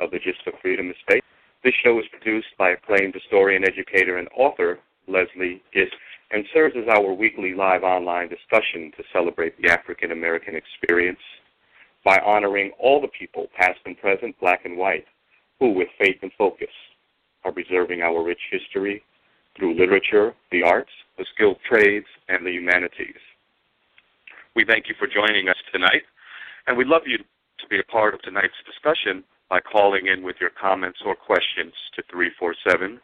of the Gist for Freedom Estate. This show is produced by acclaimed historian, educator, and author Leslie Gist and serves as our weekly live online discussion to celebrate the African American experience by honoring all the people, past and present, black and white, who, with faith and focus, are preserving our rich history through literature, the arts, the skilled trades, and the humanities. We thank you for joining us tonight, and we'd love you to be a part of tonight's discussion by calling in with your comments or questions to 347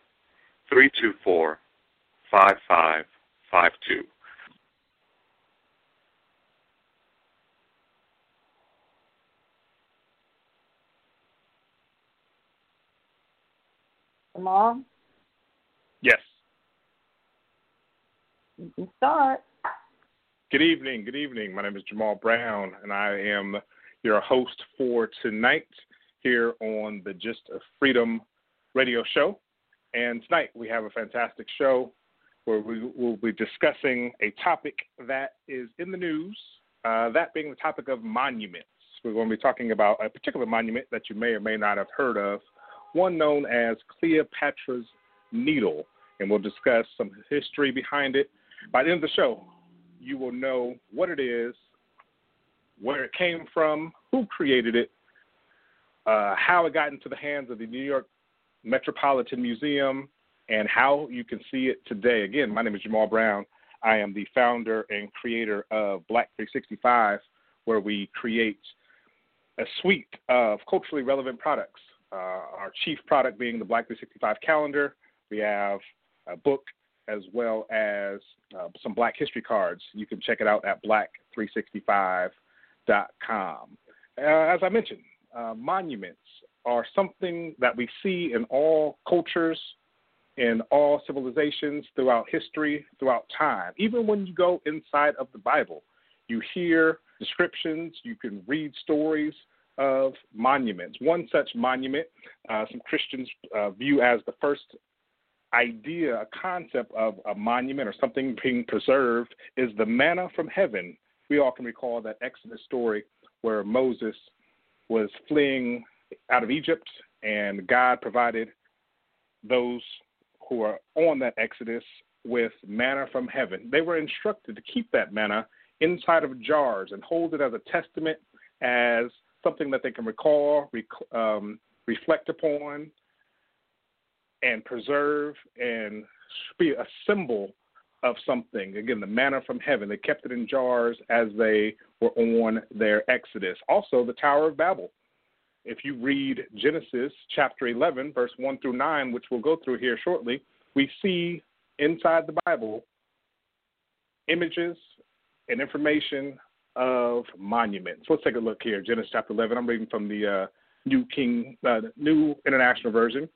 324 5552. Mom, Yes. you can start. Good evening. Good evening. My name is Jamaal Brown, and I am your host for tonight here on the Gist of Freedom radio show. And tonight we have a fantastic show where we will be discussing a topic that is in the news, uh, that being the topic of monuments. We're going to be talking about a particular monument that you may or may not have heard of, one known as Cleopatra's Needle. And we'll discuss some history behind it. By the end of the show, you will know what it is, where it came from, who created it, uh, how it got into the hands of the New York Metropolitan Museum, and how you can see it today. Again, my name is Jamaal Brown. I am the founder and creator of Black 365, where we create a suite of culturally relevant products. Uh, our chief product being the Black 365 calendar. We have a book as well as uh, some Black History cards. You can check it out at black365.com. Uh, as I mentioned, uh, monuments are something that we see in all cultures, in all civilizations throughout history, throughout time. Even when you go inside of the Bible, you hear descriptions, you can read stories of monuments. One such monument, uh, some Christians uh, view as the first idea, a concept of a monument or something being preserved, is the manna from heaven. We all can recall that Exodus story where Moses was fleeing out of Egypt and God provided those who are on that Exodus with manna from heaven. They were instructed to keep that manna inside of jars and hold it as a testament, as something that they can recall, rec- um, reflect upon, and preserve, and be a symbol of something. Again, the manna from heaven. They kept it in jars as they were on their exodus. Also, the Tower of Babel. If you read Genesis chapter 11, verse 1 through 9, which we'll go through here shortly, we see inside the Bible images and information of monuments. Let's take a look here. Genesis chapter 11. I'm reading from the uh, New King, uh, New International Version.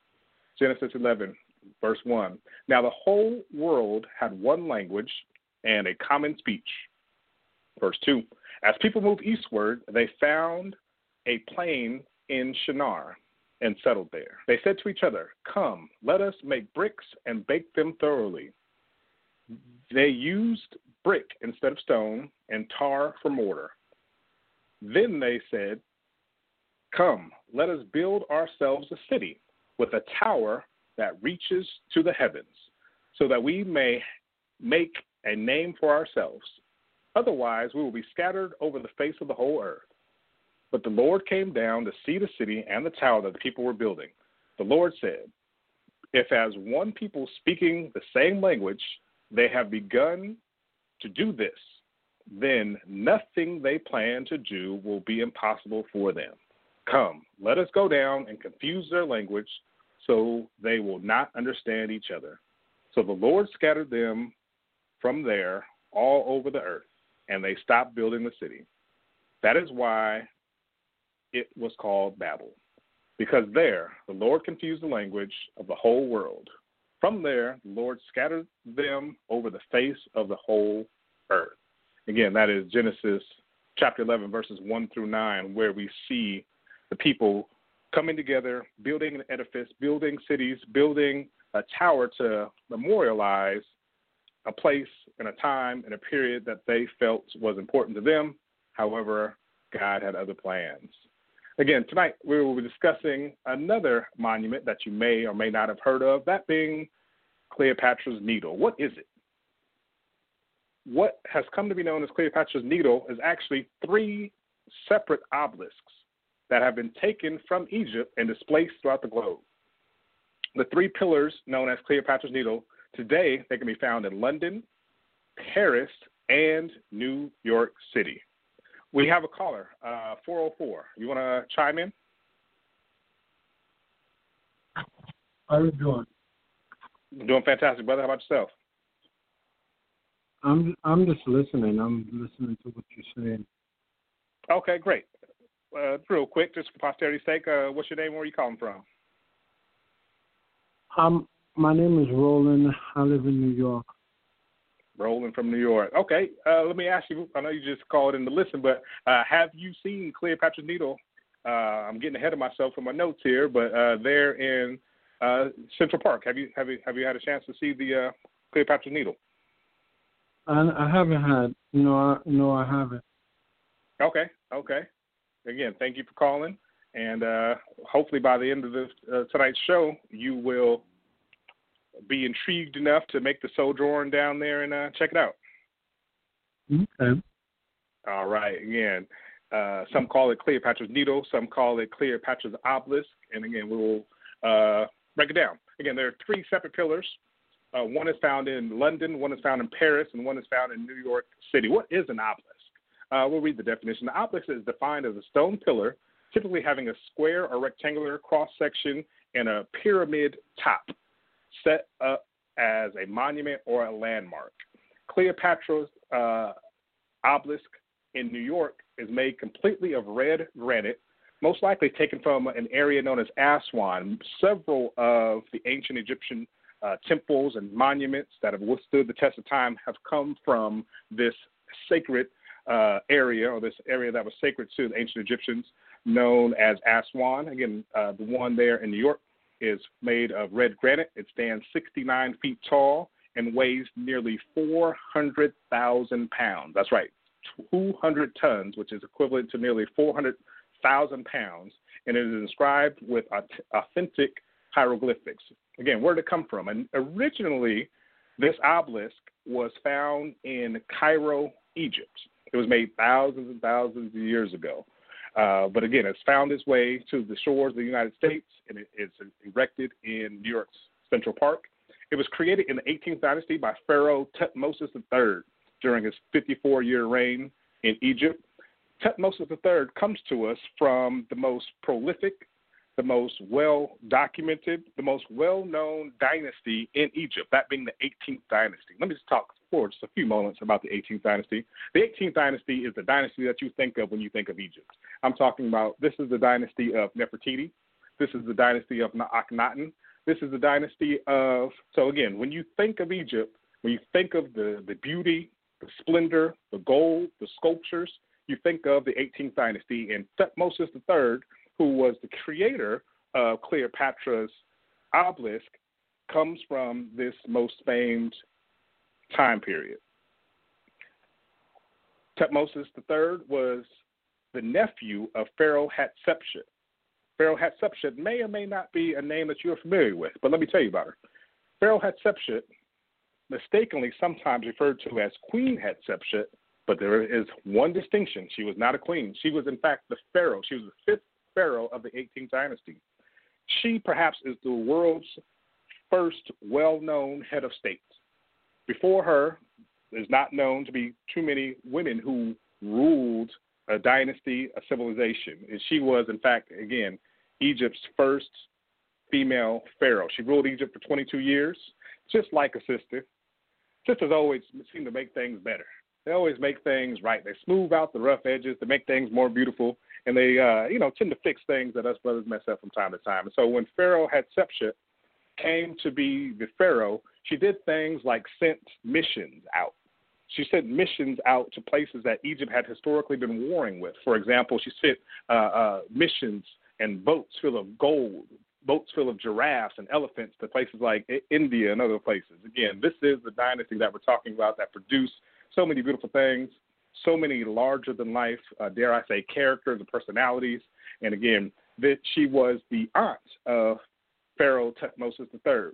Genesis 11, verse 1. Now the whole world had one language and a common speech. Verse 2. As people moved eastward, they found a plain in Shinar and settled there. They said to each other, Come, let us make bricks and bake them thoroughly. They used brick instead of stone and tar for mortar. Then they said, Come, let us build ourselves a city with a tower that reaches to the heavens, so that we may make a name for ourselves. Otherwise, we will be scattered over the face of the whole earth. But the Lord came down to see the city and the tower that the people were building. The Lord said, If as one people speaking the same language, they have begun to do this, then nothing they plan to do will be impossible for them. Come, let us go down and confuse their language so they will not understand each other. So the Lord scattered them from there all over the earth, and they stopped building the city. That is why it was called Babel, because there the Lord confused the language of the whole world. From there, the Lord scattered them over the face of the whole earth. Again, that is Genesis chapter 11, verses 1 through 9, where we see the people coming together, building an edifice, building cities, building a tower to memorialize a place and a time and a period that they felt was important to them. However, God had other plans. Again, tonight we will be discussing another monument that you may or may not have heard of, that being Cleopatra's Needle. What is it? What has come to be known as Cleopatra's Needle is actually three separate obelisks that have been taken from Egypt and displaced throughout the globe. The three pillars known as Cleopatra's Needle today they can be found in London, Paris, and New York City. We have a caller, uh, 404. You want to chime in? How are you doing? Doing fantastic, brother. How about yourself? I'm I'm just listening. I'm listening to what you're saying. Okay, great. Uh, real quick, just for posterity's sake, uh, what's your name? Where are you calling from? Um, my name is Roland. I live in New York. Roland from New York. Okay, uh, let me ask you. I know you just called in to listen, but uh, have you seen Cleopatra's Needle? Uh, I'm getting ahead of myself from my notes here, but uh, there in uh, Central Park. Have you have you have you had a chance to see the uh, Cleopatra's Needle? I, I haven't had. No, I, no, I haven't. Okay, okay. Again, thank you for calling, and uh, hopefully by the end of this, uh, tonight's show, you will be intrigued enough to make the sojourn down there and uh, check it out. Okay. All right. Again, uh, some call it Cleopatra's Needle, some call it Cleopatra's Obelisk, and again, we will uh, break it down. Again, there are three separate pillars. Uh, one is found in London, one is found in Paris, and one is found in New York City. What is an obelisk? Uh, we'll read the definition. The obelisk is defined as a stone pillar, typically having a square or rectangular cross section and a pyramid top, set up as a monument or a landmark. Cleopatra's uh, obelisk in New York is made completely of red granite, most likely taken from an area known as Aswan. Several of the ancient Egyptian uh, temples and monuments that have withstood the test of time have come from this sacred uh, area or this area that was sacred to the ancient Egyptians, known as Aswan. Again, uh, the one there in New York is made of red granite. It stands 69 feet tall and weighs nearly 400,000 pounds. That's right, 200 tons, which is equivalent to nearly 400,000 pounds. And it is inscribed with authentic hieroglyphics. Again, where did it come from? And originally, this obelisk was found in Cairo, Egypt. It was made thousands and thousands of years ago. Uh, but again, it's found its way to the shores of the United States, and it, it's erected in New York's Central Park. It was created in the 18th dynasty by Pharaoh Thutmosis III during his 54 year reign in Egypt. Thutmosis III comes to us from the most prolific, the most well documented, the most well known dynasty in Egypt, that being the 18th dynasty. Let me just talk for just a few moments about the 18th dynasty. The 18th dynasty is the dynasty that you think of when you think of Egypt. I'm talking about this is the dynasty of Nefertiti. This is the dynasty of Akhenaten. This is the dynasty of. So again, when you think of Egypt, when you think of the the beauty, the splendor, the gold, the sculptures, you think of the 18th dynasty and Thutmosis III, who was the creator of Cleopatra's obelisk, comes from this most famed time period. Thutmosis III was the nephew of Pharaoh Hatshepsut. Pharaoh Hatshepsut may or may not be a name that you're familiar with, but let me tell you about her. Pharaoh Hatshepsut, mistakenly sometimes referred to as Queen Hatshepsut, but there is one distinction. She was not a queen. She was, in fact, the pharaoh. She was the fifth pharaoh of the 18th dynasty. She perhaps is the world's first well known head of state. Before her, there's not known to be too many women who ruled a dynasty, a civilization. And she was, in fact, again, Egypt's first female pharaoh. She ruled Egypt for 22 years. just like a sister. Sisters always seem to make things better. They always make things right. They smooth out the rough edges to make things more beautiful, and they, uh, you know, tend to fix things that us brothers mess up from time to time. And so when Pharaoh had Hatshepsut came to be the Pharaoh, she did things like sent missions out. She sent missions out to places that Egypt had historically been warring with. For example, she sent uh, uh, missions and boats full of gold, boats full of giraffes and elephants to places like India and other places. Again, this is the dynasty that we're talking about that produced so many beautiful things, so many larger than life, uh, dare I say, characters and personalities. And again, that she was the aunt of Pharaoh Thutmosis III. A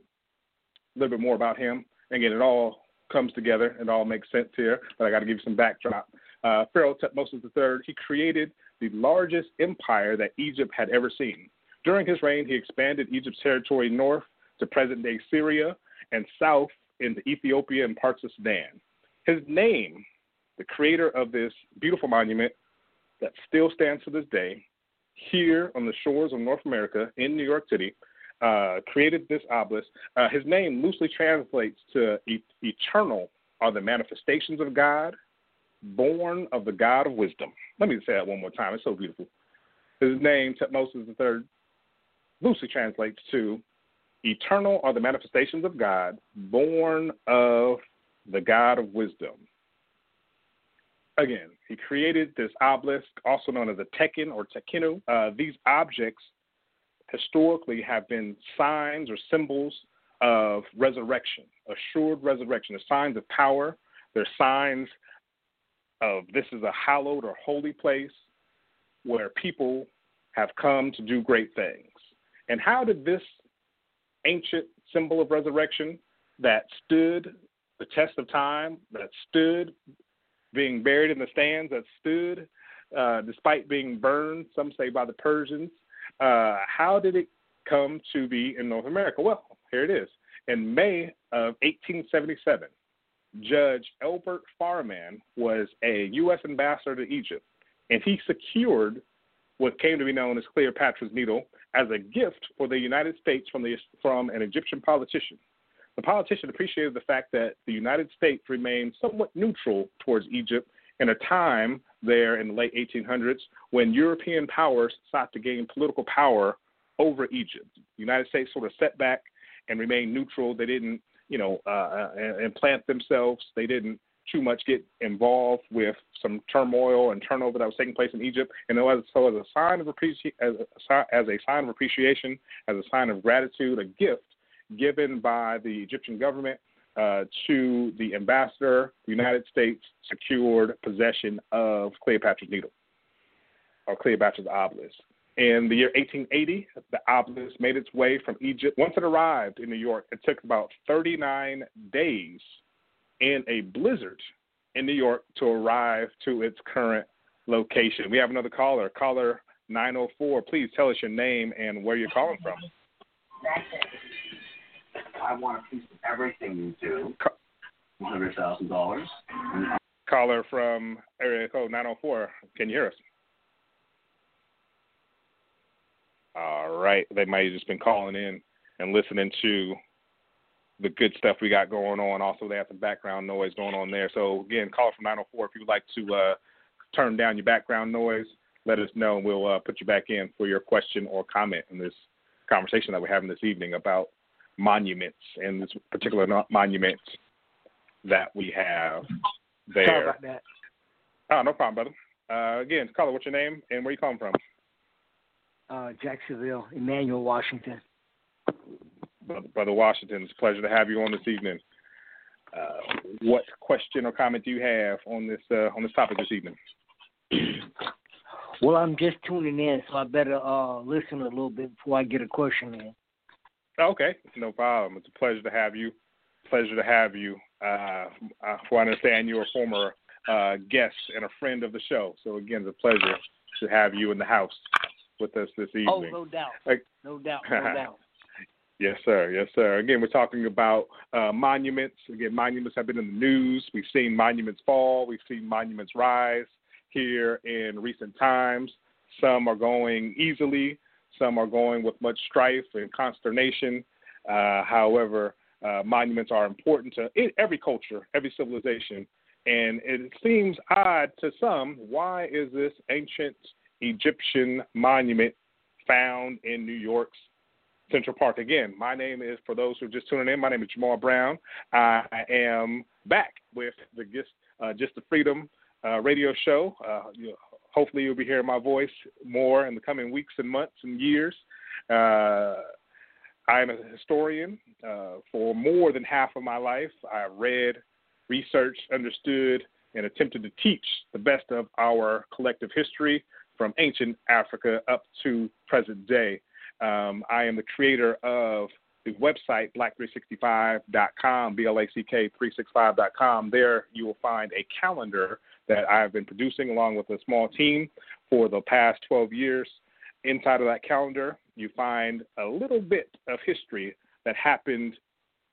little bit more about him. Again, it all comes together. It all makes sense here, but I got to give you some backdrop. Uh, Pharaoh Thutmosis III, he created the largest empire that Egypt had ever seen. During his reign, he expanded Egypt's territory north to present day Syria and south into Ethiopia and parts of Sudan. His name, the creator of this beautiful monument that still stands to this day, here on the shores of North America in New York City, uh, created this obelisk. Uh, his name loosely translates to e- eternal are the manifestations of God, born of the God of wisdom. Let me say that one more time. It's so beautiful. His name, Thutmosis III, loosely translates to eternal are the manifestations of God, born of the God of wisdom. Again, he created this obelisk, also known as a tekhen or tekenu. Uh, these objects historically have been signs or symbols of resurrection, assured resurrection. They're signs of power. They're signs of this is a hallowed or holy place where people have come to do great things. And how did this ancient symbol of resurrection that stood the test of time, that stood being buried in the stands, that stood uh, despite being burned, some say by the Persians, uh, how did it come to be in North America? Well, here it is. In May of 1877, Judge Elbert Farman was a U.S. ambassador to Egypt, and he secured what came to be known as Cleopatra's Needle as a gift for the United States from, the, from an Egyptian politician. The politician appreciated the fact that the United States remained somewhat neutral towards Egypt in a time there in the late 1800s when European powers sought to gain political power over Egypt. The United States sort of set back and remained neutral. They didn't, you know, uh, uh implant themselves. They didn't too much get involved with some turmoil and turnover that was taking place in Egypt. And so, as a sign of appreci- as as a sign of appreciation, as a sign of gratitude, a gift given by the Egyptian government uh, to the ambassador, the United States secured possession of Cleopatra's Needle or Cleopatra's obelisk. In the year 1880, the obelisk made its way from Egypt. Once it arrived in New York, it took about 39 days in a blizzard in New York to arrive to its current location. We have another caller, caller 904. Please tell us your name and where you're calling from. I want a piece of everything you do. One hundred thousand dollars. Caller from area code nine zero four. Can you hear us? All right. They might have just been calling in and listening to the good stuff we got going on. Also, they have some background noise going on there. So again, call from 904 if you would like to uh, turn down your background noise. Let us know, and we'll uh, put you back in for your question or comment in this conversation that we're having this evening about monuments and this particular monument that we have there. Sorry about that. Oh, no problem, brother. Uh, again, caller, what's your name and where you calling from? Uh, Jacksonville, Emmanuel, Washington. Brother, brother Washington, it's a pleasure to have you on this evening. Uh, what question or comment do you have on this uh, on this topic this evening? Well, I'm just tuning in, so I better uh, listen a little bit before I get a question in. Okay, no problem. It's a pleasure to have you. Pleasure to have you. Uh, for I understand you're a former uh, guest and a friend of the show. So again, it's a pleasure to have you in the house with us this evening. Oh, no doubt. Like, no doubt. No doubt. Yes, sir. Yes, sir. Again, we're talking about uh, monuments. Again, monuments have been in the news. We've seen monuments fall. We've seen monuments rise here in recent times. Some are going easily. Some are going with much strife and consternation. Uh, however, Uh, monuments are important to every culture, every civilization, and it seems odd to some. Why is this ancient Egyptian monument found in New York's Central Park? Again, my name is, for those who are just tuning in, my name is Jamaal Brown. I am back with the uh, just the Freedom uh, radio show. Uh, hopefully, you'll be hearing my voice more in the coming weeks and months and years. Uh, I am a historian uh, for more than half of my life. I read, researched, understood, and attempted to teach the best of our collective history from ancient Africa up to present day. Um, I am the creator of the website black365.com, B L A C K 365.com. There you will find a calendar that I've been producing along with a small team for the past 12 years. Inside of that calendar, you find a little bit of history that happened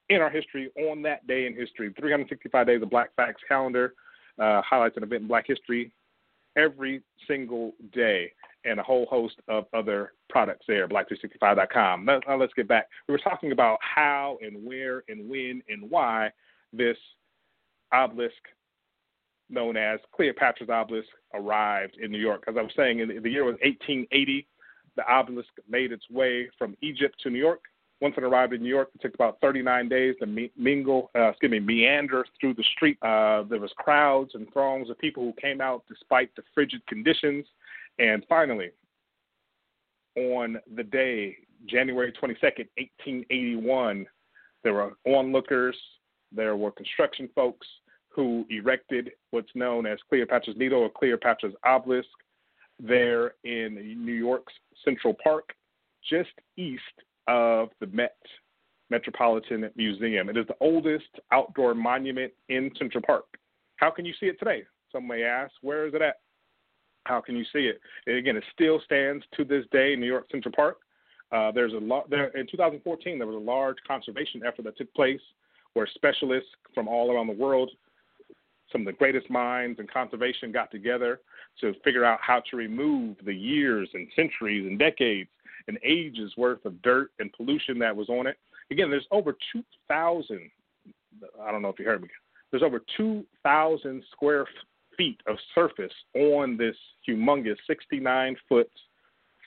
in our history on that day in history. 365 Days of Black Facts calendar uh, highlights an event in Black history every single day, and a whole host of other products there, black365.com. Now, now let's get back. We were talking about how and where and when and why this obelisk known as Cleopatra's obelisk arrived in New York. As I was saying, in the, the year was 1880 the obelisk made its way from Egypt to New York. Once it arrived in New York, it took about 39 days to mingle, uh, excuse me, meander through the street. Uh, there was crowds and throngs of people who came out despite the frigid conditions. And finally, on the day, January 22nd, 1881, there were onlookers, there were construction folks who erected what's known as Cleopatra's Needle or Cleopatra's Obelisk there in New York's Central Park, just east of the Met Metropolitan Museum. It is the oldest outdoor monument in Central Park. How can you see it today? Some may ask, where is it at? How can you see it? And again, it still stands to this day in New York Central Park. Uh, there's a lot there in 2014. There was a large conservation effort that took place where specialists from all around the world, some of the greatest minds in conservation, got together to figure out how to remove the years and centuries and decades and ages worth of dirt and pollution that was on it. Again, there's over 2,000, I don't know if you heard me, there's over 2,000 square feet of surface on this humongous 69 foot,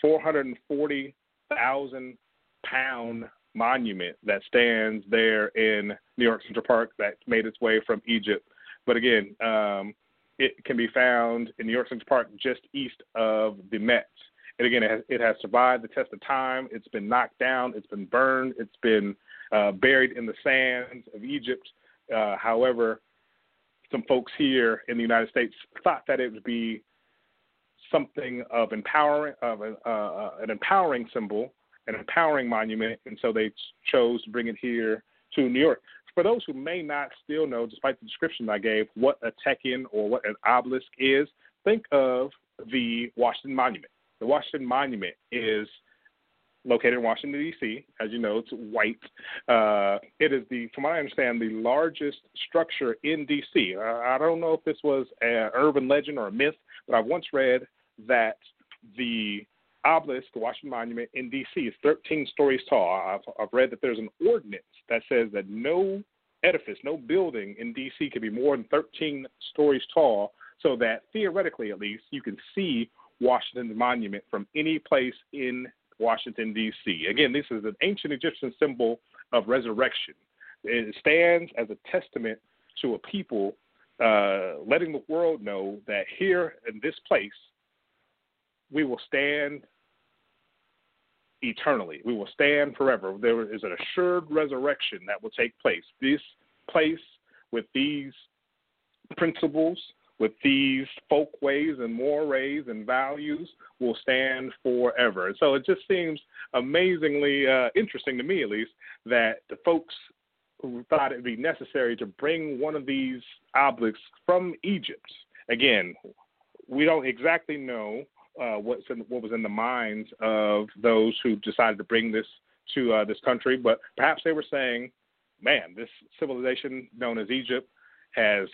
440,000 pound monument that stands there in New York Central Park that made its way from Egypt. But again, um, it can be found in New York Central Park just east of the Met. And again, it has, it has survived the test of time. It's been knocked down. It's been burned. It's been uh, buried in the sands of Egypt. Uh, however, some folks here in the United States thought that it would be something of empowering of a, uh, uh, an empowering symbol, an empowering monument, and so they chose to bring it here to New York for those who may not still know, despite the description I gave, what a tekhen or what an obelisk is, think of the Washington Monument. The Washington Monument is located in Washington D.C. As you know, it's white. Uh, it is the, from what I understand, the largest structure in D.C. Uh, I don't know if this was an urban legend or a myth, but I've once read that the obelisk, the Washington Monument in D.C., is 13 stories tall. I've, I've read that there's an ordinance that says that no edifice, no building in D.C. can be more than 13 stories tall, so that theoretically, at least, you can see Washington Monument from any place in Washington, D.C. Again, this is an ancient Egyptian symbol of resurrection. It stands as a testament to a people uh, letting the world know that here in this place, we will stand eternally. We will stand forever. There is an assured resurrection that will take place. This place with these principles, with these folk ways and mores and values will stand forever. So it just seems amazingly uh, interesting to me, at least, that the folks who thought it'd be necessary to bring one of these obelisks from Egypt. Again, we don't exactly know uh, what's in, what was in the minds of those who decided to bring this to uh, this country, but perhaps they were saying, "Man, this civilization known as Egypt has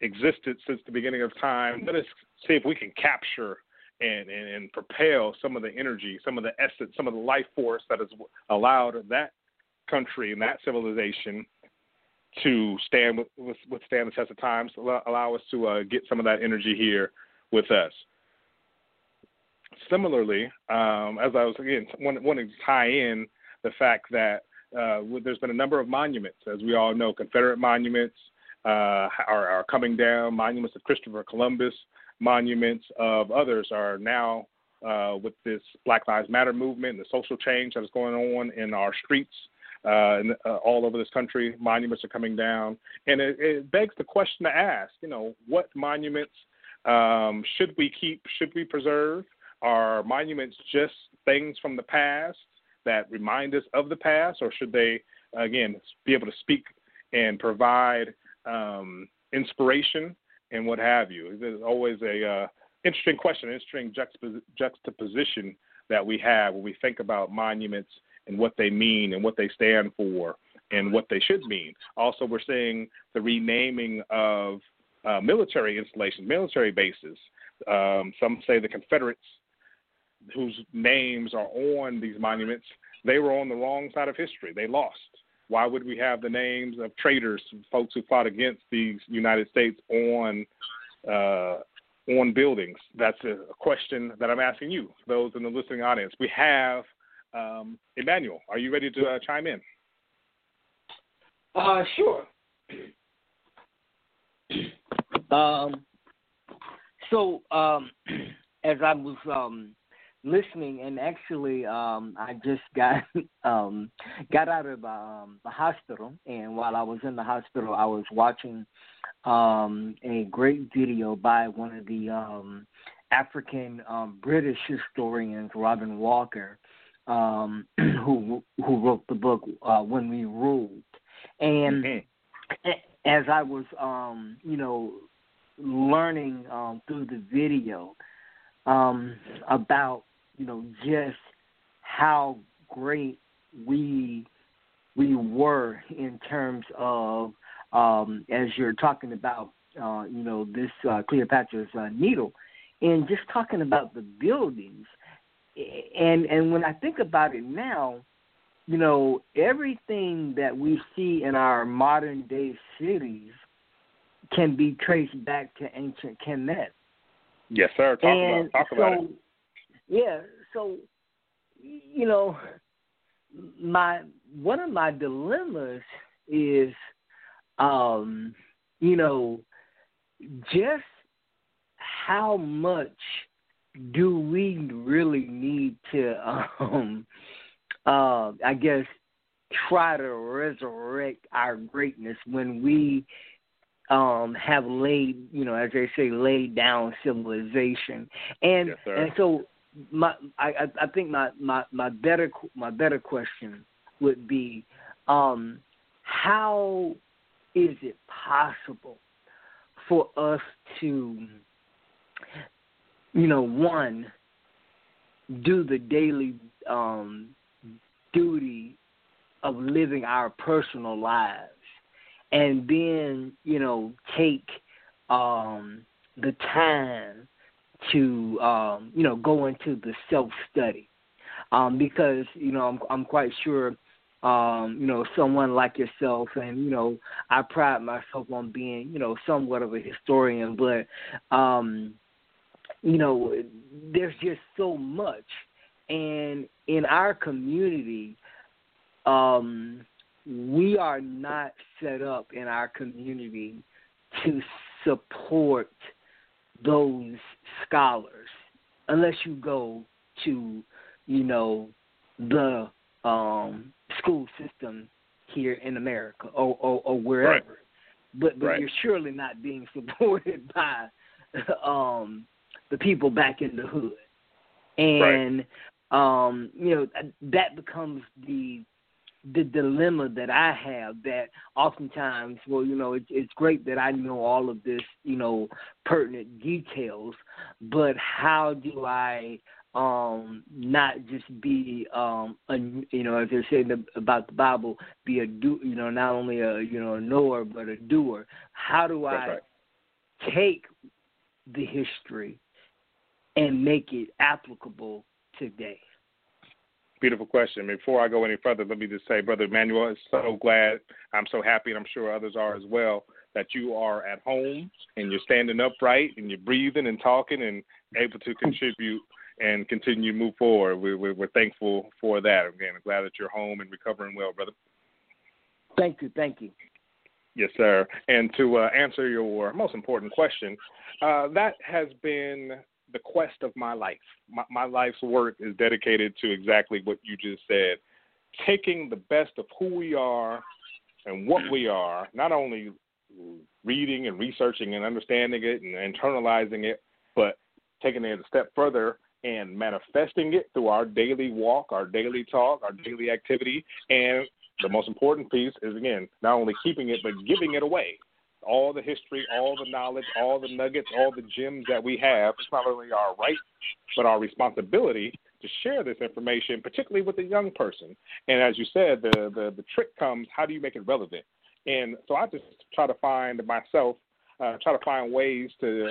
existed since the beginning of time. Let us see if we can capture and, and, and propel some of the energy, some of the essence, some of the life force that has allowed that country and that civilization to stand with, with withstand the test of times, allow, allow us to uh, get some of that energy here with us. Similarly, um, as I was again wanting to tie in the fact that uh, there's been a number of monuments, as we all know, Confederate monuments uh, are, are coming down, monuments of Christopher Columbus, monuments of others are now uh, with this Black Lives Matter movement and the social change that is going on in our streets uh, uh, all over this country. Monuments are coming down, and it, it begs the question to ask: you know, what monuments um, should we keep? Should we preserve? Are monuments just things from the past that remind us of the past, or should they, again, be able to speak and provide um, inspiration and what have you? There's always a uh, interesting question, interesting juxtaposition that we have when we think about monuments and what they mean and what they stand for and what they should mean. Also, we're seeing the renaming of uh, military installations, military bases. Um, some say the Confederates, whose names are on these monuments, they were on the wrong side of history. They lost. Why would we have the names of traitors, folks who fought against the United States on uh, on buildings? That's a question that I'm asking you, those in the listening audience. We have um, Emmanuel, are you ready to uh, chime in? Uh, sure. um, so, um, as I was um, listening, and actually, um, I just got um, got out of um, the hospital, and while I was in the hospital, I was watching um, a great video by one of the um, African um, British historians, Robin Walker, um, who who wrote the book uh, When We Ruled, and mm-hmm. as I was um, you know learning um, through the video um, about you know just how great we we were in terms of um, as you're talking about uh, you know this uh, Cleopatra's uh, needle, and just talking about the buildings and and when I think about it now, you know, everything that we see in our modern day cities can be traced back to ancient Kemet. Yes, sir. Talk and about talk so, about it. Yeah, so you know, my one of my dilemmas is um, you know, just how much do we really need to um uh I guess try to resurrect our greatness when we um have laid you know as they say laid down civilization? And yes, and so my I I think my my my better my better question would be um how is it possible for us to you know, one, do the daily um, duty of living our personal lives, and then you know take um, the time to um, you know go into the self study, um, because you know I'm I'm quite sure um, you know, someone like yourself, and you know, I pride myself on being, you know, somewhat of a historian, but um, you know, there's just so much. And in our community, um, we are not set up in our community to support those scholars unless you go to, you know, the um, school system here in America or, or, or wherever. Right. But but right. you're surely not being supported by um, the people back in the hood. And right. um, you know, that becomes the the dilemma that I have that oftentimes, well, you know, it, it's great that I know all of this, you know, pertinent details, but how do I um not just be um a, you know as they're saying about the bible be a do you know not only a you know a knower but a doer how do i right. take the history and make it applicable today. Beautiful question. Before I go any further, let me just say, Brother Emmanuel, is so glad. I'm so happy, and I'm sure others are as well, that you are at home and you're standing upright and you're breathing and talking and able to contribute and continue to move forward. We're, we're, we're thankful for that. Again, I'm glad that you're home and recovering well, brother. Thank you. Thank you. Yes, sir. And to uh, answer your most important question, uh, that has been the quest of my life. My, my life's work is dedicated to exactly what you just said taking the best of who we are and what we are, not only reading and researching and understanding it and internalizing it, but taking it a step further and manifesting it through our daily walk, our daily talk, our daily activity. And the most important piece is, again, not only keeping it, but giving it away all the history, all the knowledge, all the nuggets, all the gems that we have. It's not only our right, but our responsibility to share this information, particularly with the young person. And as you said, the, the, the trick comes how do you make it relevant? And so I just try to find myself, uh, try to find ways to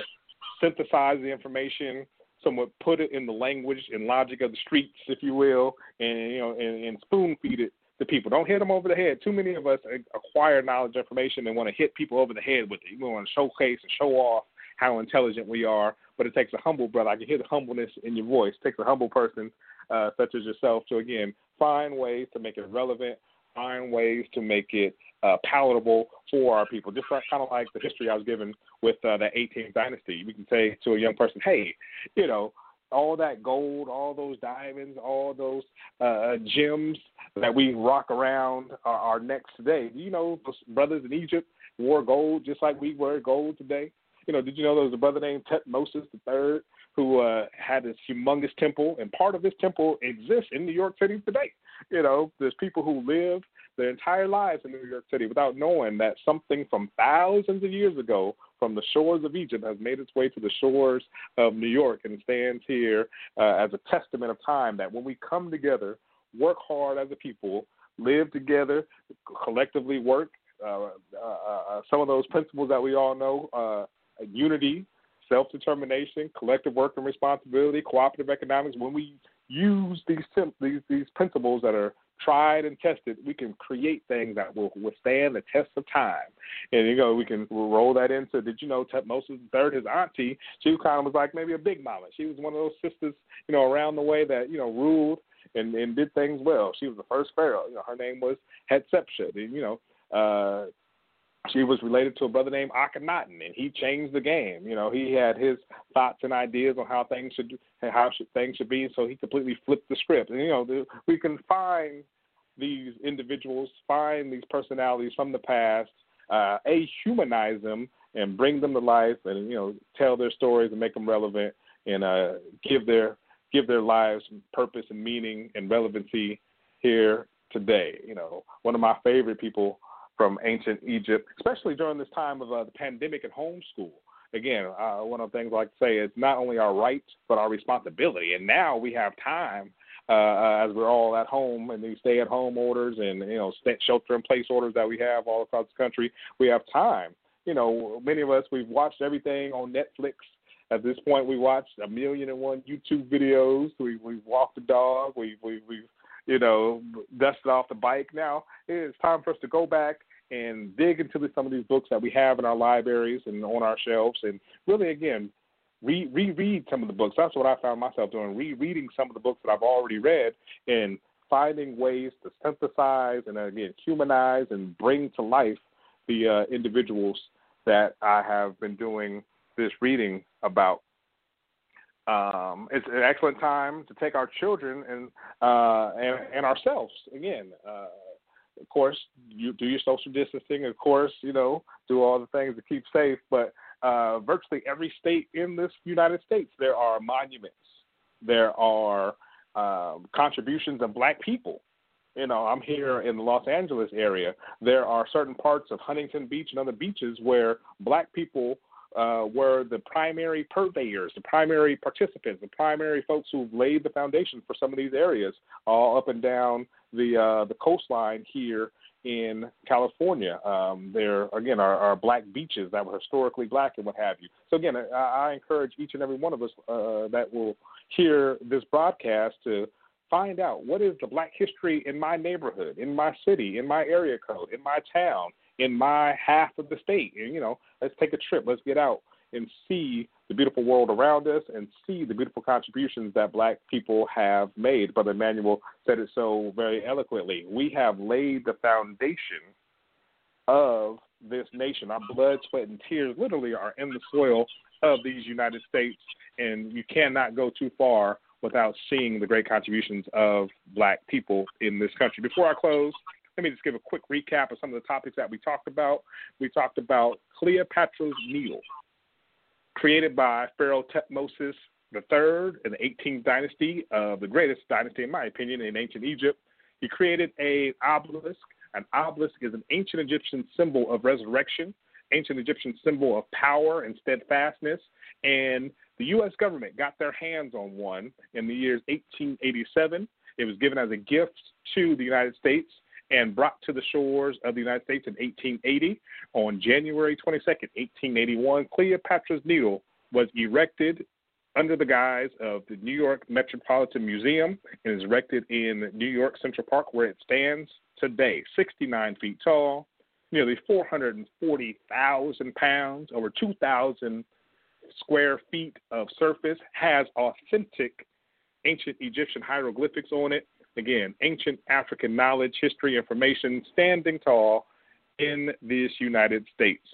synthesize the information, somewhat put it in the language and logic of the streets, if you will, and you know, and, and spoon feed it to people. Don't hit them over the head. Too many of us acquire knowledge, information, and want to hit people over the head with it. We want to showcase and show off how intelligent we are, but it takes a humble brother. I can hear the humbleness in your voice. It takes a humble person uh, such as yourself to again find ways to make it relevant, find ways to make it uh, palatable for our people. Just like, kind of like the history I was given with uh, the 18th dynasty. We can say to a young person, hey, you know, all that gold, all those diamonds, all those uh, gems that we rock around our, our necks today. Do you know brothers in Egypt wore gold just like we wear gold today? You know, did you know there was a brother named Thutmosis III who uh, had this humongous temple, and part of this temple exists in New York City today. You know, there's people who live their entire lives in New York City without knowing that something from thousands of years ago from the shores of Egypt has made its way to the shores of New York and stands here uh, as a testament of time that when we come together, work hard as a people, live together, collectively work, uh, uh, uh some of those principles that we all know uh, unity, self determination, collective work and responsibility, cooperative economics when we use these, these, these principles that are tried and tested, we can create things that will withstand the test of time. And you know, we can roll that into. Did you know Thutmosis III, his auntie, she kind of was like maybe a big mama. She was one of those sisters, you know, around the way that you know ruled and and did things well. She was the first pharaoh. You know, her name was Hatshepsut. And, you know, uh, she was related to a brother named Akhenaten, and he changed the game. You know, he had his thoughts and ideas on how things should how should, things should be, so he completely flipped the script. And you know, we can find these individuals, find these personalities from the past, uh, a humanize them and bring them to life, and you know, tell their stories and make them relevant, and uh, give their give their lives purpose and meaning and relevancy here today. You know, one of my favorite people from ancient Egypt, especially during this time of uh, the pandemic and homeschool. Again, uh, one of the things I like to say is not only our rights but our responsibility. And now we have time uh, uh as we're all at home and these stay-at-home orders and you know shelter-in-place orders that we have all across the country. We have time. You know, many of us we've watched everything on Netflix. At this point, we watched a million and one YouTube videos. We we've walked the dog. We we we've you know dusted off the bike. Now it's time for us to go back and dig into some of these books that we have in our libraries and on our shelves, and really again re- reread some of the books. That's what I found myself doing, rereading some of the books that I've already read and finding ways to synthesize and again humanize and bring to life the uh, individuals that I have been doing this reading about. Um, it's an excellent time to take our children and uh, and, and ourselves again. Uh, of course, you do your social distancing. Of course, you know, do all the things to keep safe. But uh, virtually every state in this United States, there are monuments. There are um, contributions of black people. You know, I'm here in the Los Angeles area. There are certain parts of Huntington Beach and other beaches where black people uh, were the primary purveyors, the primary participants, the primary folks who've laid the foundation for some of these areas, all up and down the uh, the coastline here in California. Um, there again are, are black beaches that were historically black and what have you. So again, I, I encourage each and every one of us uh, that will hear this broadcast to Find out what is the black history in my neighborhood, in my city, in my area code, in my town, in my half of the state. And, you know, let's take a trip. Let's get out and see the beautiful world around us and see the beautiful contributions that black people have made. Brother Emmanuel said it so very eloquently. We have laid the foundation of this nation. Our blood, sweat, and tears literally are in the soil of these United States, and you cannot go too far without seeing the great contributions of black people in this country. Before I close, let me just give a quick recap of some of the topics that we talked about. We talked about Cleopatra's Needle, created by Pharaoh Thutmose III in the 18th dynasty, uh, the greatest dynasty, in my opinion, in ancient Egypt. He created an obelisk. An obelisk is an ancient Egyptian symbol of resurrection, ancient Egyptian symbol of power and steadfastness. And the U.S. government got their hands on one in the years 1887. It was given as a gift to the United States and brought to the shores of the United States in 1880. On January 22nd, 1881, Cleopatra's Needle was erected under the guise of the New York Metropolitan Museum and is erected in New York Central Park where it stands today, 69 feet tall, nearly 440,000 pounds, over 2,000 square feet of surface, has authentic ancient Egyptian hieroglyphics on it, Again, ancient African knowledge, history, information standing tall in this United States.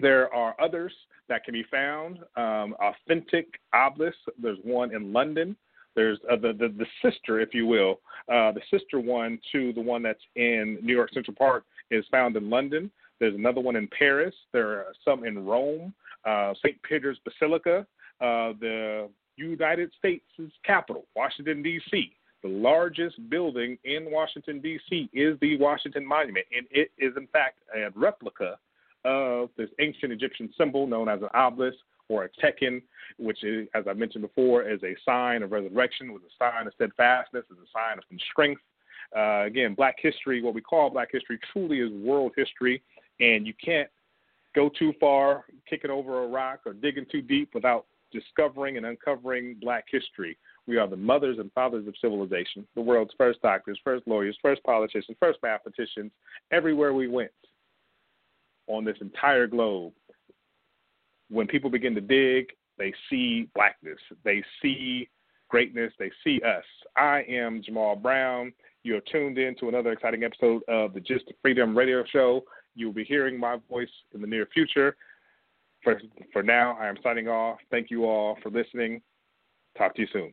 There are others that can be found. Um, authentic obelisks. There's one in London. There's uh, the, the, the sister, if you will, uh, the sister one to the one that's in New York Central Park is found in London. There's another one in Paris. There are some in Rome, uh, St. Peter's Basilica, uh, the United States' capital, Washington D.C. The largest building in Washington, D.C. is the Washington Monument, and it is, in fact, a replica of this ancient Egyptian symbol known as an obelisk or a tekhen, which, is, as I mentioned before, is a sign of resurrection, was a sign of steadfastness, is a sign of strength. Uh, again, Black history, what we call Black history, truly is world history, and you can't go too far kicking over a rock or digging too deep without discovering and uncovering Black history. We are the mothers and fathers of civilization, the world's first doctors, first lawyers, first politicians, first mathematicians, everywhere we went on this entire globe. When people begin to dig, they see blackness, they see greatness, they see us. I am Jamaal Brown. You're tuned in to another exciting episode of the of Freedom radio show. You'll be hearing my voice in the near future. For, for now, I am signing off. Thank you all for listening. Talk to you soon.